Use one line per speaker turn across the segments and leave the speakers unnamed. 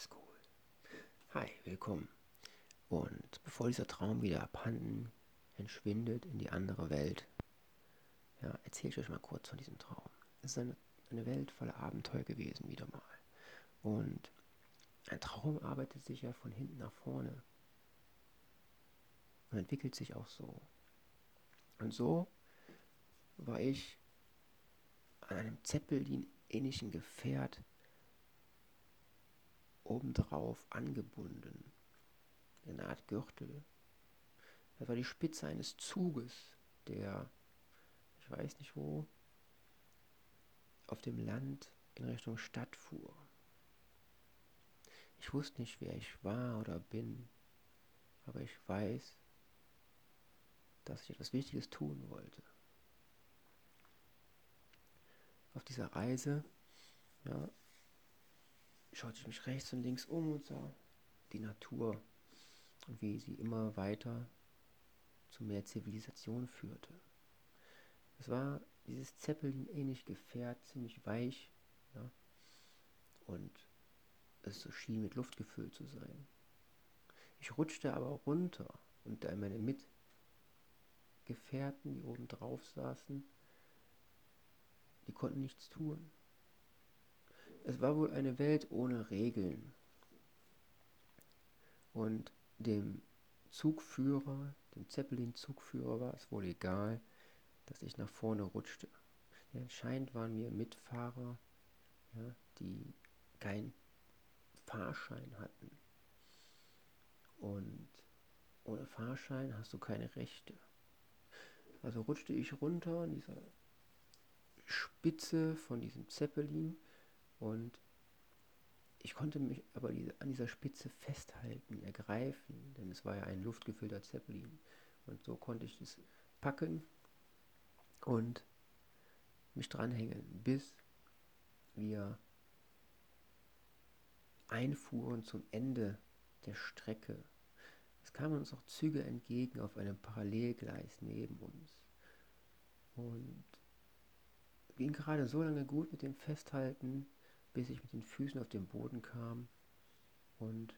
Alles cool. Hi, willkommen. Und bevor dieser Traum wieder abhanden entschwindet in die andere Welt, ja, erzähle ich euch mal kurz von diesem Traum. Es ist eine, eine Welt voller Abenteuer gewesen, wieder mal. Und ein Traum arbeitet sich ja von hinten nach vorne und entwickelt sich auch so. Und so war ich an einem Zeppelin-ähnlichen Gefährt obendrauf angebunden. In einer Art Gürtel. Das war die Spitze eines Zuges, der, ich weiß nicht wo, auf dem Land in Richtung Stadt fuhr. Ich wusste nicht, wer ich war oder bin, aber ich weiß, dass ich etwas Wichtiges tun wollte. Auf dieser Reise ja, schaute ich mich rechts und links um und sah die Natur wie sie immer weiter zu mehr Zivilisation führte. Es war dieses Zeppelin-ähnlich Gefährt, ziemlich weich ja, und es so schien mit Luft gefüllt zu sein. Ich rutschte aber runter und da meine Mitgefährten, die oben drauf saßen, die konnten nichts tun. Es war wohl eine Welt ohne Regeln. Und dem Zugführer, dem Zeppelin-Zugführer war es wohl egal, dass ich nach vorne rutschte. Ja, anscheinend waren wir Mitfahrer, ja, die keinen Fahrschein hatten. Und ohne Fahrschein hast du keine Rechte. Also rutschte ich runter in dieser Spitze von diesem Zeppelin und ich konnte mich aber an dieser Spitze festhalten, ergreifen, denn es war ja ein luftgefüllter Zeppelin. Und so konnte ich das packen und mich dranhängen, bis wir einfuhren zum Ende der Strecke. Es kamen uns auch Züge entgegen auf einem Parallelgleis neben uns. Und ging gerade so lange gut mit dem Festhalten, bis ich mit den Füßen auf den Boden kam und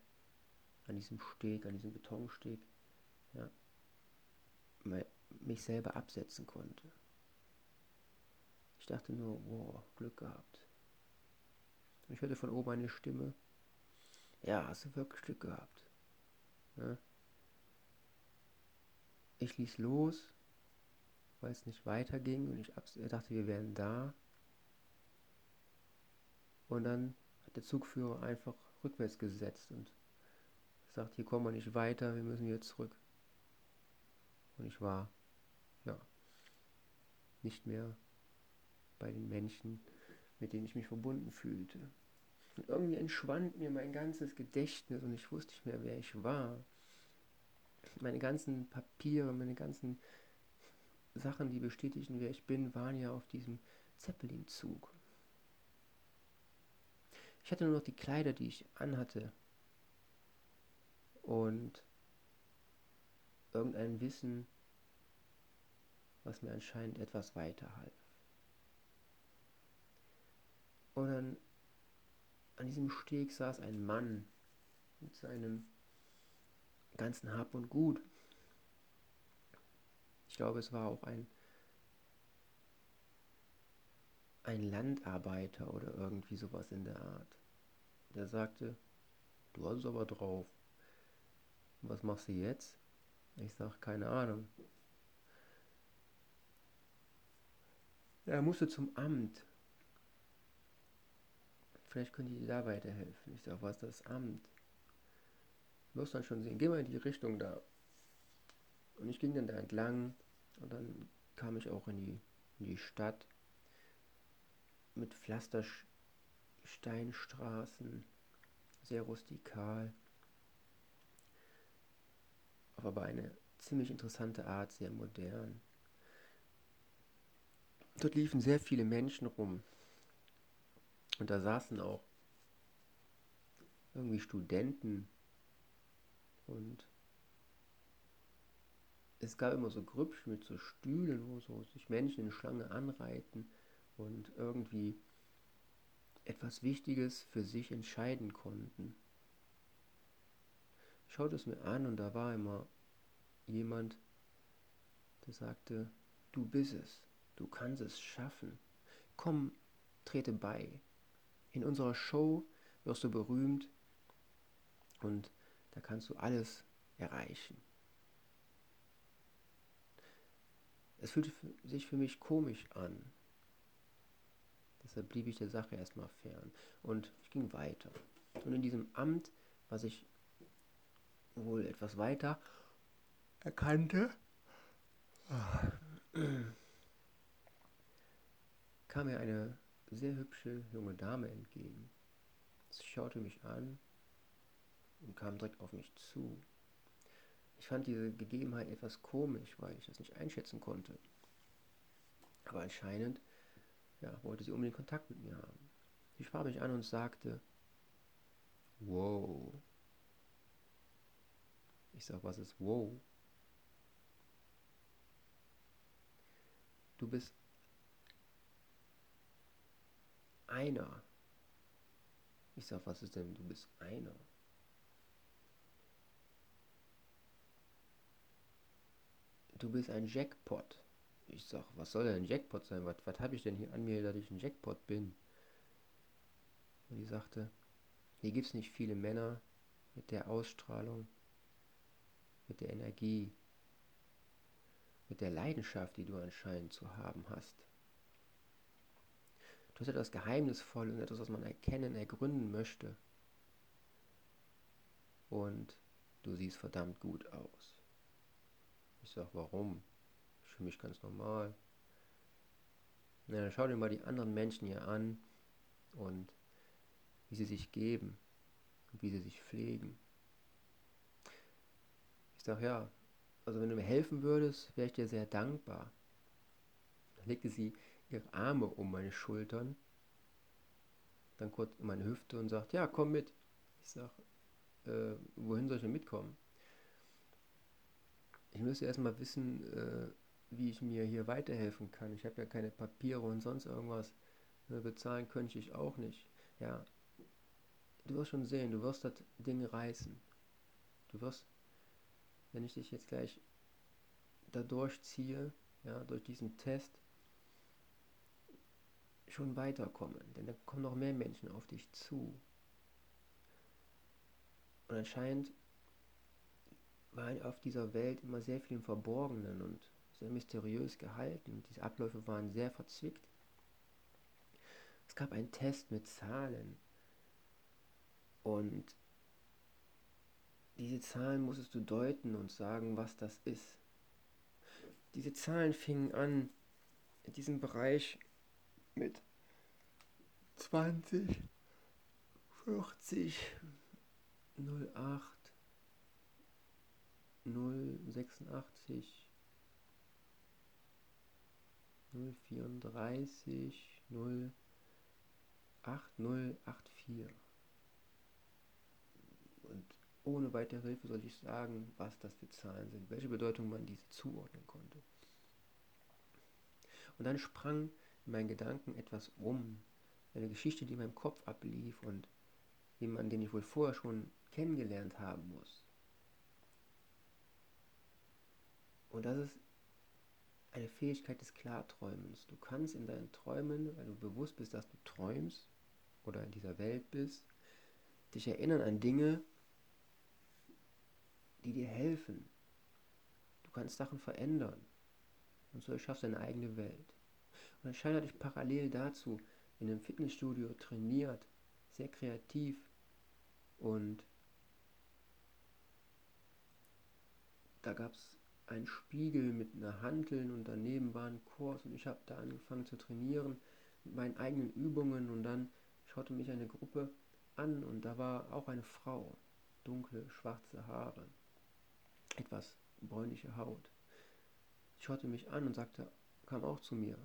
an diesem Steg, an diesem Betonsteg, ja, mich selber absetzen konnte. Ich dachte nur, wow, Glück gehabt. Ich hörte von oben eine Stimme, ja, hast du wirklich Glück gehabt. Ja. Ich ließ los, weil es nicht weiterging und ich dachte, wir wären da. Und dann hat der Zugführer einfach rückwärts gesetzt und sagt, hier kommen wir nicht weiter, wir müssen wieder zurück. Und ich war, ja, nicht mehr bei den Menschen, mit denen ich mich verbunden fühlte. Und irgendwie entschwand mir mein ganzes Gedächtnis und ich wusste nicht mehr, wer ich war. Meine ganzen Papiere, meine ganzen Sachen, die bestätigten, wer ich bin, waren ja auf diesem Zeppelin-Zug. Hatte nur noch die Kleider, die ich anhatte. Und irgendein Wissen, was mir anscheinend etwas weiterhalf. Und dann an diesem Steg saß ein Mann mit seinem ganzen Hab und Gut. Ich glaube, es war auch ein ein Landarbeiter oder irgendwie sowas in der Art. Der sagte, du hast es aber drauf. Was machst du jetzt? Ich sag, keine Ahnung. Er musste zum Amt. Vielleicht könnt ihr dir da weiterhelfen. Ich sag, was ist das Amt? Wirst dann schon sehen. Geh mal in die Richtung da. Und ich ging dann da entlang und dann kam ich auch in die, in die Stadt mit Pflastersteinstraßen, sehr rustikal, auf aber eine ziemlich interessante Art, sehr modern. Dort liefen sehr viele Menschen rum. Und da saßen auch irgendwie Studenten. Und es gab immer so Grüppchen mit so Stühlen, wo so sich Menschen in Schlange anreiten und irgendwie etwas Wichtiges für sich entscheiden konnten. Ich schaute es mir an und da war immer jemand, der sagte, du bist es, du kannst es schaffen. Komm, trete bei. In unserer Show wirst du berühmt und da kannst du alles erreichen. Es fühlte sich für mich komisch an. Deshalb blieb ich der Sache erstmal fern. Und ich ging weiter. Und in diesem Amt, was ich wohl etwas weiter erkannte, kam mir eine sehr hübsche junge Dame entgegen. Sie schaute mich an und kam direkt auf mich zu. Ich fand diese Gegebenheit etwas komisch, weil ich das nicht einschätzen konnte. Aber anscheinend ja, wollte sie unbedingt Kontakt mit mir haben. Sie sprach mich an und sagte, wow. Ich sag, was ist wow? Du bist einer. Ich sag, was ist denn, du bist einer? Du bist ein Jackpot. Ich sag, was soll denn ein Jackpot sein? Was, was habe ich denn hier an mir, dass ich ein Jackpot bin? Und die sagte, hier gibt es nicht viele Männer mit der Ausstrahlung, mit der Energie, mit der Leidenschaft, die du anscheinend zu haben hast. Du hast etwas Geheimnisvolles und etwas, was man erkennen, ergründen möchte. Und du siehst verdammt gut aus. Ich sag, warum? Fühle mich ganz normal. Na, dann schau dir mal die anderen Menschen hier an und wie sie sich geben und wie sie sich pflegen. Ich sag, ja, also wenn du mir helfen würdest, wäre ich dir sehr dankbar. Dann legte sie ihre Arme um meine Schultern, dann kurz um meine Hüfte und sagt, ja, komm mit. Ich sag, äh, wohin soll ich denn mitkommen? Ich müsste erstmal wissen, äh, wie ich mir hier weiterhelfen kann. Ich habe ja keine Papiere und sonst irgendwas. Ne, bezahlen könnte ich auch nicht. Ja, du wirst schon sehen, du wirst das Ding reißen. Du wirst, wenn ich dich jetzt gleich da durchziehe, ja, durch diesen Test, schon weiterkommen. Denn da kommen noch mehr Menschen auf dich zu. Und anscheinend war auf dieser Welt immer sehr viel im Verborgenen und sehr mysteriös gehalten. Diese Abläufe waren sehr verzwickt. Es gab einen Test mit Zahlen und diese Zahlen musstest du deuten und sagen, was das ist. Diese Zahlen fingen an in diesem Bereich mit 20, 40, 08, 086, 034, 08084. Und ohne weitere Hilfe soll ich sagen, was das für Zahlen sind, welche Bedeutung man diese zuordnen konnte. Und dann sprang in meinen Gedanken etwas um, eine Geschichte, die in meinem Kopf ablief und jemanden, den ich wohl vorher schon kennengelernt haben muss. Und das ist eine Fähigkeit des Klarträumens. Du kannst in deinen Träumen, weil du bewusst bist, dass du träumst oder in dieser Welt bist, dich erinnern an Dinge, die dir helfen. Du kannst Sachen verändern. Und so schaffst du deine eigene Welt. Und anscheinend hatte ich parallel dazu in einem Fitnessstudio trainiert, sehr kreativ und da gab es einen Spiegel mit einer Hanteln und daneben war ein Kurs und ich habe da angefangen zu trainieren mit meinen eigenen Übungen und dann schaute mich eine Gruppe an und da war auch eine Frau, dunkle, schwarze Haare, etwas bräunliche Haut. Sie schaute mich an und sagte, kam auch zu mir.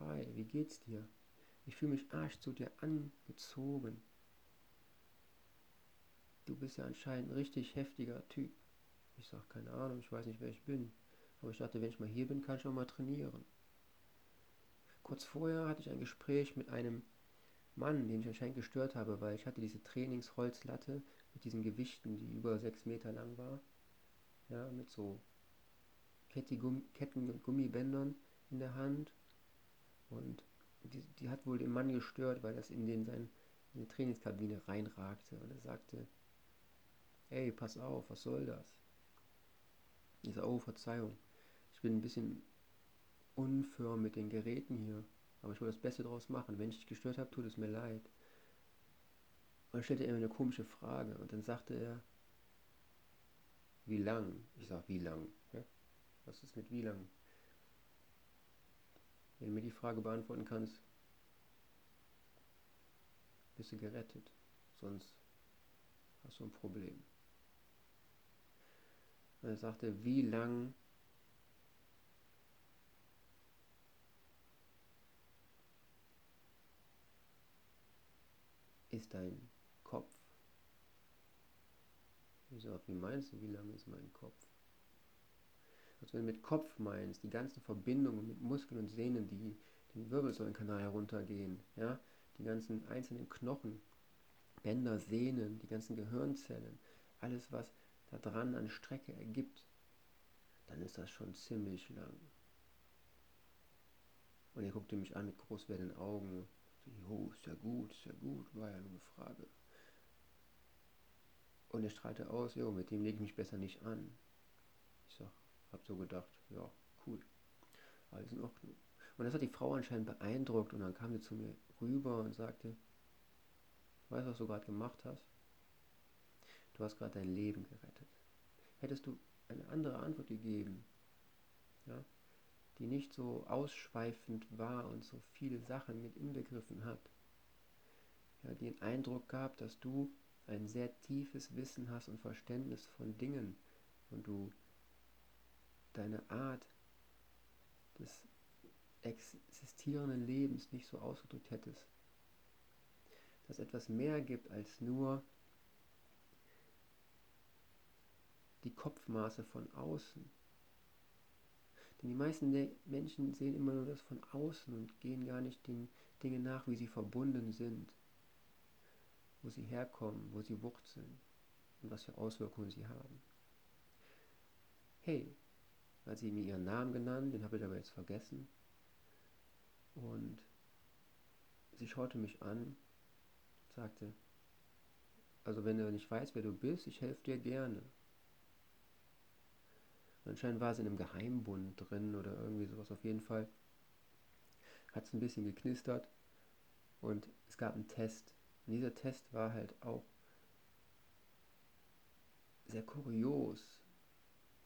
Hi, wie geht's dir? Ich fühle mich arsch zu dir angezogen. Du bist ja anscheinend ein richtig heftiger Typ. Ich sag, keine Ahnung, ich weiß nicht, wer ich bin. Aber ich dachte, wenn ich mal hier bin, kann ich auch mal trainieren. Kurz vorher hatte ich ein Gespräch mit einem Mann, den ich anscheinend gestört habe, weil ich hatte diese Trainingsholzlatte mit diesen Gewichten, die über sechs Meter lang war. Ja, mit so Ketten- und Gummibändern in der Hand. Und die, die, hat wohl den Mann gestört, weil das in, den, sein, in die Trainingskabine reinragte. Und er sagte, ey, pass auf, was soll das? Ich sage, oh, Verzeihung, ich bin ein bisschen unfirm mit den Geräten hier, aber ich will das Beste draus machen. Wenn ich dich gestört habe, tut es mir leid. Und dann stellte er mir eine komische Frage und dann sagte er, wie lang? Ich sage, wie lang? Ja? Was ist mit wie lang? Wenn du mir die Frage beantworten kannst, bist du gerettet. Sonst hast du ein Problem. Und er sagte, wie lang ist dein Kopf? Ich sage, wie meinst du, wie lang ist mein Kopf? Also wenn du mit Kopf meinst, die ganzen Verbindungen mit Muskeln und Sehnen, die den Wirbelsäulenkanal heruntergehen, ja, die ganzen einzelnen Knochen, Bänder, Sehnen, die ganzen Gehirnzellen, alles was da dran an Strecke ergibt, dann ist das schon ziemlich lang. Und er guckte mich an mit groß werdenden Augen. Jo, ist ja gut, ist ja gut, war ja nur eine Frage. Und er strahlte aus, jo, mit dem lege ich mich besser nicht an. Ich sag, hab so gedacht, ja, cool, alles in Ordnung. Und das hat die Frau anscheinend beeindruckt und dann kam sie zu mir rüber und sagte, weißt du, was du gerade gemacht hast? Du hast gerade dein Leben gerettet. Hättest du eine andere Antwort gegeben, ja, die nicht so ausschweifend war und so viele Sachen mit inbegriffen hat, ja, die den Eindruck gab, dass du ein sehr tiefes Wissen hast und Verständnis von Dingen und du deine Art des existierenden Lebens nicht so ausgedrückt hättest. Dass etwas mehr gibt als nur die Kopfmaße von außen. Denn die meisten Menschen sehen immer nur das von außen und gehen gar nicht den Dingen nach, wie sie verbunden sind, wo sie herkommen, wo sie wurzeln und was für Auswirkungen sie haben. Hey, hat sie mir ihren Namen genannt, den habe ich aber jetzt vergessen. Und sie schaute mich an, sagte, also wenn du nicht weißt, wer du bist, ich helfe dir gerne. Anscheinend war sie in einem Geheimbund drin oder irgendwie sowas. Auf jeden Fall hat es ein bisschen geknistert und es gab einen Test. Und dieser Test war halt auch sehr kurios.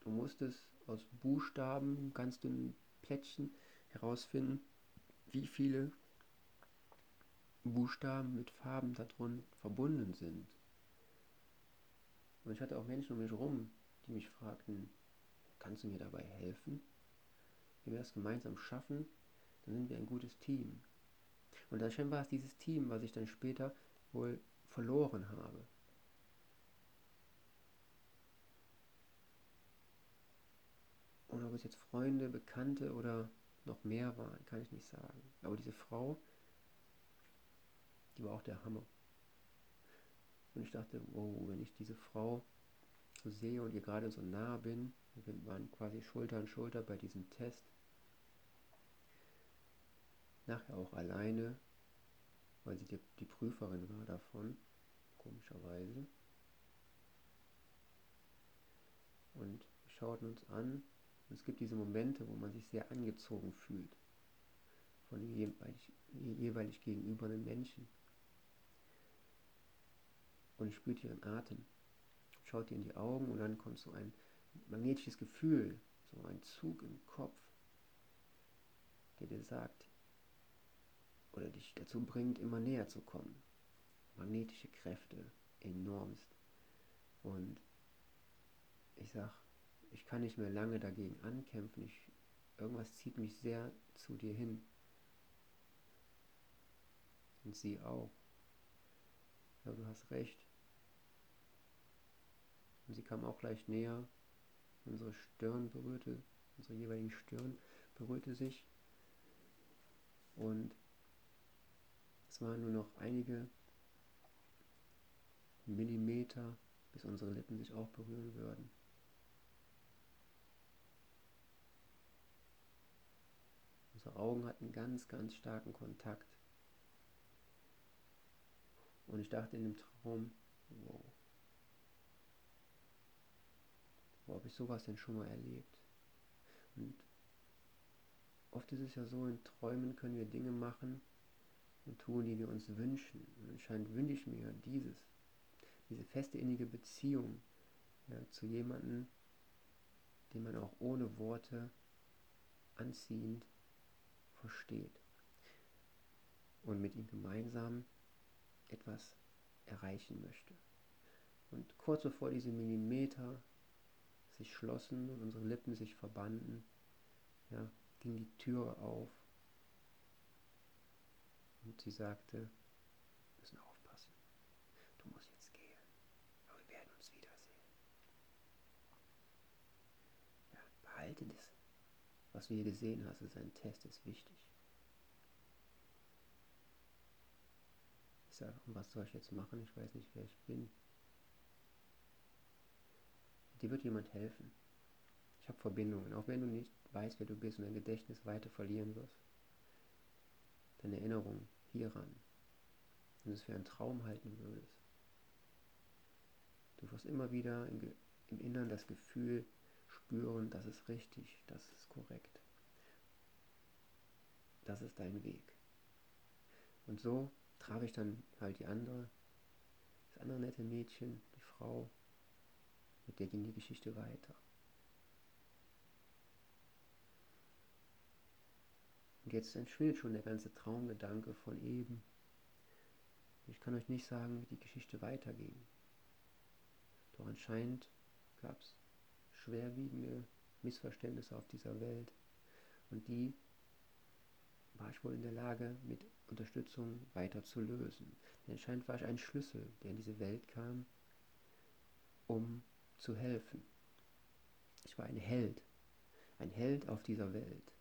Du musstest aus Buchstaben, ganz dünnen Plättchen herausfinden, wie viele Buchstaben mit Farben darin verbunden sind. Und ich hatte auch Menschen um mich herum, die mich fragten, kannst du mir dabei helfen? Wenn wir das gemeinsam schaffen, dann sind wir ein gutes Team. Und anscheinend war es dieses Team, was ich dann später wohl verloren habe. Und ob es jetzt Freunde, Bekannte oder noch mehr waren, kann ich nicht sagen. Aber diese Frau, die war auch der Hammer. Und ich dachte, wow, wenn ich diese Frau so sehe und ihr gerade so nah bin, wir waren quasi Schulter an Schulter bei diesem Test, nachher auch alleine, weil sie die, die Prüferin war davon, komischerweise. Und wir schauten uns an und es gibt diese Momente, wo man sich sehr angezogen fühlt von dem jeweilig, jeweilig gegenübernden Menschen. Und ich spürte ihren Atem, schaut ihr in die Augen und dann kommt so ein magnetisches Gefühl, so ein Zug im Kopf, der dir sagt oder dich dazu bringt, immer näher zu kommen. Magnetische Kräfte, enormst. Und ich sag, ich kann nicht mehr lange dagegen ankämpfen. Ich, irgendwas zieht mich sehr zu dir hin. Und sie auch. Ja, du hast recht. Und sie kam auch gleich näher. Unsere Stirn berührte, unsere jeweiligen Stirn berührte sich. Und es waren nur noch einige Millimeter, bis unsere Lippen sich auch berühren würden. Unsere Augen hatten ganz, ganz starken Kontakt. Und ich dachte in dem Traum, wow, wo habe ich sowas denn schon mal erlebt? Und oft ist es ja so, in Träumen können wir Dinge machen und tun, die wir uns wünschen. Und anscheinend wünsche ich mir dieses, diese feste innige Beziehung ja, zu jemandem, den man auch ohne Worte anziehend versteht und mit ihm gemeinsam etwas erreichen möchte. Und kurz bevor diese Millimeter sich schlossen und unsere Lippen sich verbanden, ja, ging die Türe auf und sie sagte, wir müssen aufpassen, du musst jetzt gehen, aber wir werden uns wiedersehen. Ja, behalte das, was du hier gesehen hast, ist ein Test, ist wichtig. Ich sage, was soll ich jetzt machen? Ich weiß nicht, wer ich bin. Dir wird jemand helfen. Ich habe Verbindungen, auch wenn du nicht weißt, wer du bist und dein Gedächtnis weiter verlieren wirst. Deine Erinnerung hieran. Wenn du es für einen Traum halten würdest. Du wirst immer wieder im, im Innern das Gefühl spüren, das ist richtig, das ist korrekt. Das ist dein Weg. Und so traf ich dann halt die andere, das andere nette Mädchen, die Frau, mit der ging die Geschichte weiter. Und jetzt entschwindet schon der ganze Traumgedanke von eben. Ich kann euch nicht sagen, wie die Geschichte weiterging. Doch anscheinend gab es schwerwiegende Missverständnisse auf dieser Welt. Und die war ich wohl in der Lage, mit Unterstützung weiter zu lösen. Denn anscheinend war ich ein Schlüssel, der in diese Welt kam, um zu helfen. Ich war ein Held, ein Held auf dieser Welt,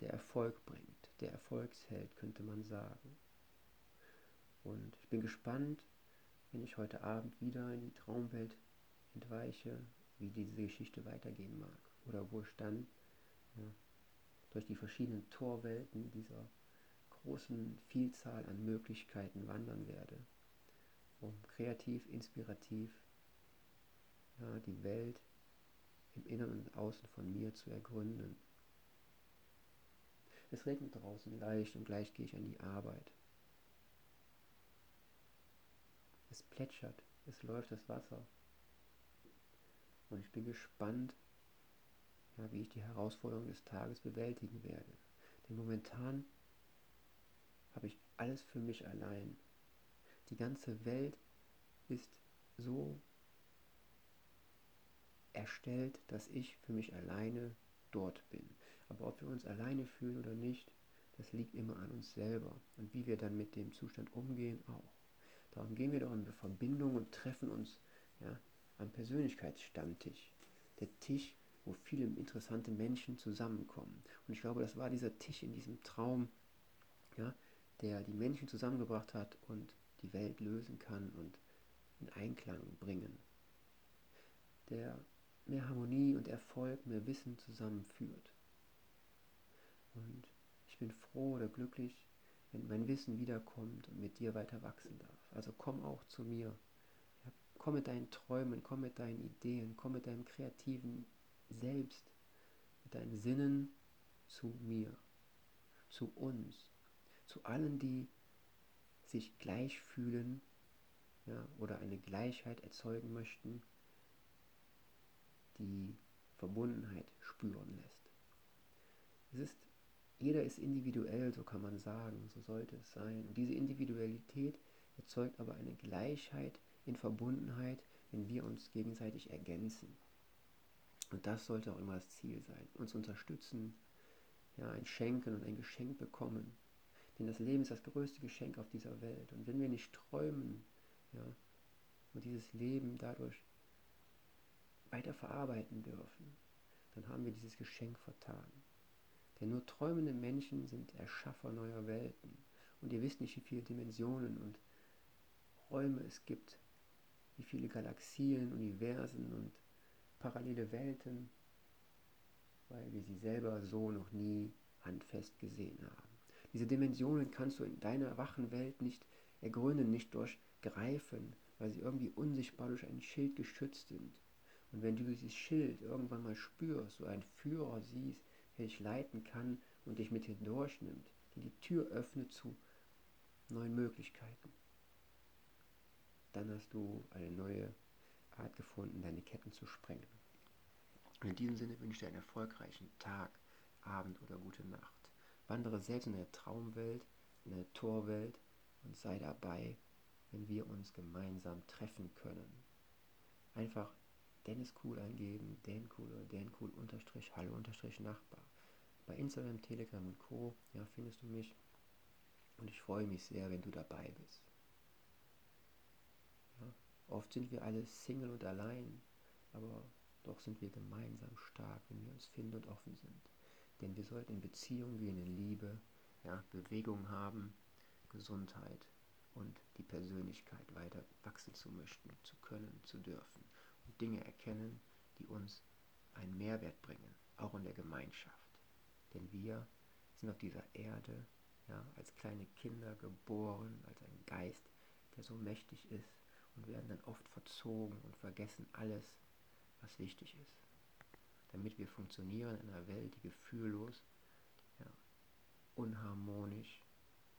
der Erfolg bringt, der Erfolgsheld könnte man sagen. Und ich bin gespannt, wenn ich heute Abend wieder in die Traumwelt entweiche, wie diese Geschichte weitergehen mag. Oder wo ich dann ja, durch die verschiedenen Torwelten dieser großen Vielzahl an Möglichkeiten wandern werde, um kreativ, inspirativ ja, die Welt im Inneren und Außen von mir zu ergründen. Es regnet draußen leicht und gleich gehe ich an die Arbeit. Es plätschert, es läuft das Wasser. Und ich bin gespannt, ja, wie ich die Herausforderung des Tages bewältigen werde. Denn momentan habe ich alles für mich allein. Die ganze Welt ist so erstellt, dass ich für mich alleine dort bin. Aber ob wir uns alleine fühlen oder nicht, das liegt immer an uns selber und wie wir dann mit dem Zustand umgehen auch. Darum gehen wir doch in Verbindung und treffen uns ja, am Persönlichkeitsstammtisch. Der Tisch, wo viele interessante Menschen zusammenkommen. Und ich glaube, das war dieser Tisch in diesem Traum, ja, der die Menschen zusammengebracht hat und die Welt lösen kann und in Einklang bringen. Der mehr Harmonie und Erfolg, mehr Wissen zusammenführt. Und ich bin froh oder glücklich, wenn mein Wissen wiederkommt und mit dir weiter wachsen darf. Also komm auch zu mir. Ja, komm mit deinen Träumen, komm mit deinen Ideen, komm mit deinem kreativen Selbst, mit deinen Sinnen zu mir, zu uns, zu allen, die sich gleich fühlen ja, oder eine Gleichheit erzeugen möchten die Verbundenheit spüren lässt. Es ist, jeder ist individuell, so kann man sagen, so sollte es sein. Und diese Individualität erzeugt aber eine Gleichheit in Verbundenheit, wenn wir uns gegenseitig ergänzen. Und das sollte auch immer das Ziel sein. Uns unterstützen, ja, ein Schenken und ein Geschenk bekommen. Denn das Leben ist das größte Geschenk auf dieser Welt. Und wenn wir nicht träumen, ja, und dieses Leben dadurch weiter verarbeiten dürfen, dann haben wir dieses Geschenk vertan. Denn nur träumende Menschen sind Erschaffer neuer Welten. Und ihr wisst nicht, wie viele Dimensionen und Räume es gibt, wie viele Galaxien, Universen und parallele Welten, weil wir sie selber so noch nie handfest gesehen haben. Diese Dimensionen kannst du in deiner wachen Welt nicht ergründen, nicht durchgreifen, weil sie irgendwie unsichtbar durch ein Schild geschützt sind. Und wenn du dieses Schild irgendwann mal spürst, so einen Führer siehst, der dich leiten kann und dich mit hindurchnimmt, die die Tür öffnet zu neuen Möglichkeiten, dann hast du eine neue Art gefunden, deine Ketten zu sprengen. Und in diesem Sinne wünsche ich dir einen erfolgreichen Tag, Abend oder gute Nacht. Wandere selbst in der Traumwelt, in der Torwelt und sei dabei, wenn wir uns gemeinsam treffen können. Einfach Dennis Cool eingeben, Dan Cool oder Dan Cool unterstrich Hallo unterstrich Nachbar. Bei Instagram, Telegram und Co. Ja, findest du mich. Und ich freue mich sehr, wenn du dabei bist. Ja, oft sind wir alle Single und allein, aber doch sind wir gemeinsam stark, wenn wir uns finden und offen sind. Denn wir sollten in Beziehung wie in Liebe ja, Bewegung haben, Gesundheit und die Persönlichkeit weiter wachsen zu möchten, zu können, zu dürfen Dinge erkennen, die uns einen Mehrwert bringen, auch in der Gemeinschaft. Denn wir sind auf dieser Erde ja, als kleine Kinder geboren, als ein Geist, der so mächtig ist und werden dann oft verzogen und vergessen alles, was wichtig ist. Damit wir funktionieren in einer Welt, die gefühllos, ja, unharmonisch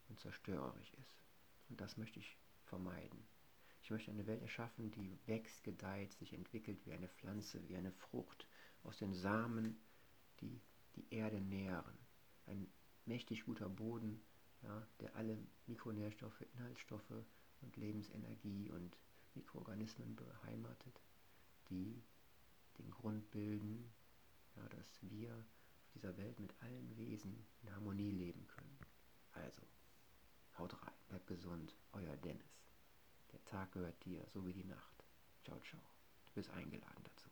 und zerstörerisch ist. Und das möchte ich vermeiden. Ich möchte eine Welt erschaffen, die wächst, gedeiht, sich entwickelt wie eine Pflanze, wie eine Frucht, aus den Samen, die die Erde nähren. Ein mächtig guter Boden, ja, der alle Mikronährstoffe, Inhaltsstoffe und Lebensenergie und Mikroorganismen beheimatet, die den Grund bilden, ja, dass wir auf dieser Welt mit allen Wesen in Harmonie leben können. Also, haut rein, bleibt gesund, euer Dennis. Tag gehört dir, so wie die Nacht. Ciao, ciao. Du bist eingeladen dazu.